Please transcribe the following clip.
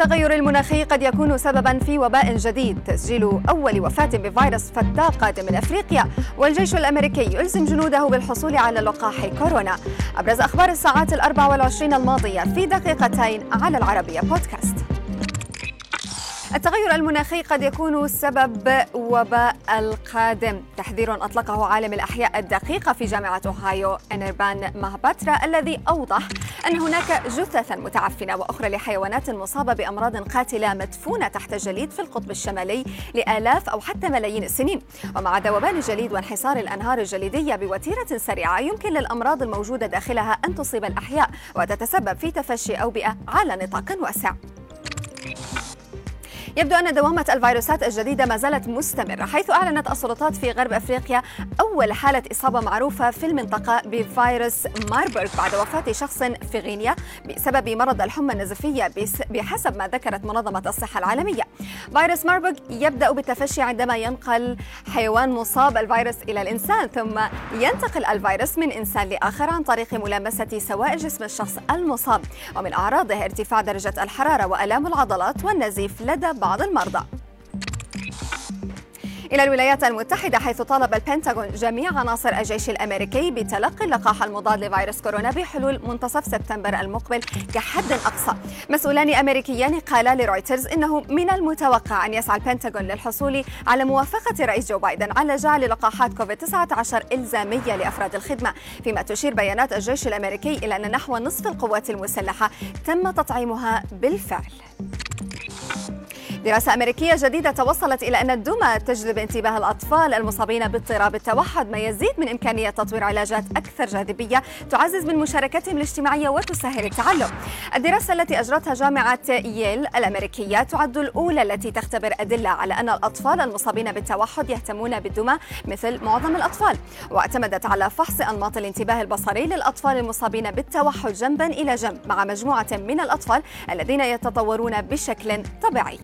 التغير المناخي قد يكون سببا في وباء جديد. تسجيل أول وفاة بفيروس فتاق قادم من أفريقيا. والجيش الأمريكي يلزم جنوده بالحصول على لقاح كورونا. أبرز أخبار الساعات الأربع والعشرين الماضية في دقيقتين على العربية بودكاست. التغير المناخي قد يكون سبب وباء القادم. تحذير أطلقه عالم الأحياء الدقيقة في جامعة أوهايو أنربان ماهباترا الذي أوضح أن هناك جثثا متعفنة وأخرى لحيوانات مصابة بأمراض قاتلة مدفونة تحت الجليد في القطب الشمالي لآلاف أو حتى ملايين السنين. ومع ذوبان الجليد وانحسار الأنهار الجليدية بوتيرة سريعة يمكن للأمراض الموجودة داخلها أن تصيب الأحياء وتتسبب في تفشي أوبئة على نطاق واسع. يبدو أن دوامة الفيروسات الجديدة ما زالت مستمرة حيث أعلنت السلطات في غرب أفريقيا أول حالة إصابة معروفة في المنطقة بفيروس ماربورغ بعد وفاة شخص في غينيا بسبب مرض الحمى النزفية بحسب ما ذكرت منظمة الصحة العالمية. فيروس ماربورغ يبدأ بالتفشي عندما ينقل حيوان مصاب الفيروس إلى الإنسان ثم ينتقل الفيروس من إنسان لآخر عن طريق ملامسة سوائل جسم الشخص المصاب. ومن أعراضه ارتفاع درجة الحرارة وألام العضلات والنزيف لدى بعض المرضى. إلى الولايات المتحدة حيث طالب البنتاغون جميع عناصر الجيش الأمريكي بتلقي اللقاح المضاد لفيروس كورونا بحلول منتصف سبتمبر المقبل كحد أقصى. مسؤولان أمريكيان قالا لرويترز إنه من المتوقع أن يسعى البنتاغون للحصول على موافقة رئيس جو بايدن على جعل لقاحات كوفيد 19 إلزامية لأفراد الخدمة فيما تشير بيانات الجيش الأمريكي إلى أن نحو نصف القوات المسلحة تم تطعيمها بالفعل. دراسة أمريكية جديدة توصلت إلى أن الدمى تجذب انتباه الأطفال المصابين باضطراب التوحد ما يزيد من إمكانية تطوير علاجات أكثر جاذبية تعزز من مشاركتهم الاجتماعية وتسهل التعلم. الدراسة التي أجرتها جامعة ييل الأمريكية تعد الأولى التي تختبر أدلة على أن الأطفال المصابين بالتوحد يهتمون بالدمى مثل معظم الأطفال واعتمدت على فحص أنماط الانتباه البصري للأطفال المصابين بالتوحد جنبا إلى جنب مع مجموعة من الأطفال الذين يتطورون بشكل طبيعي.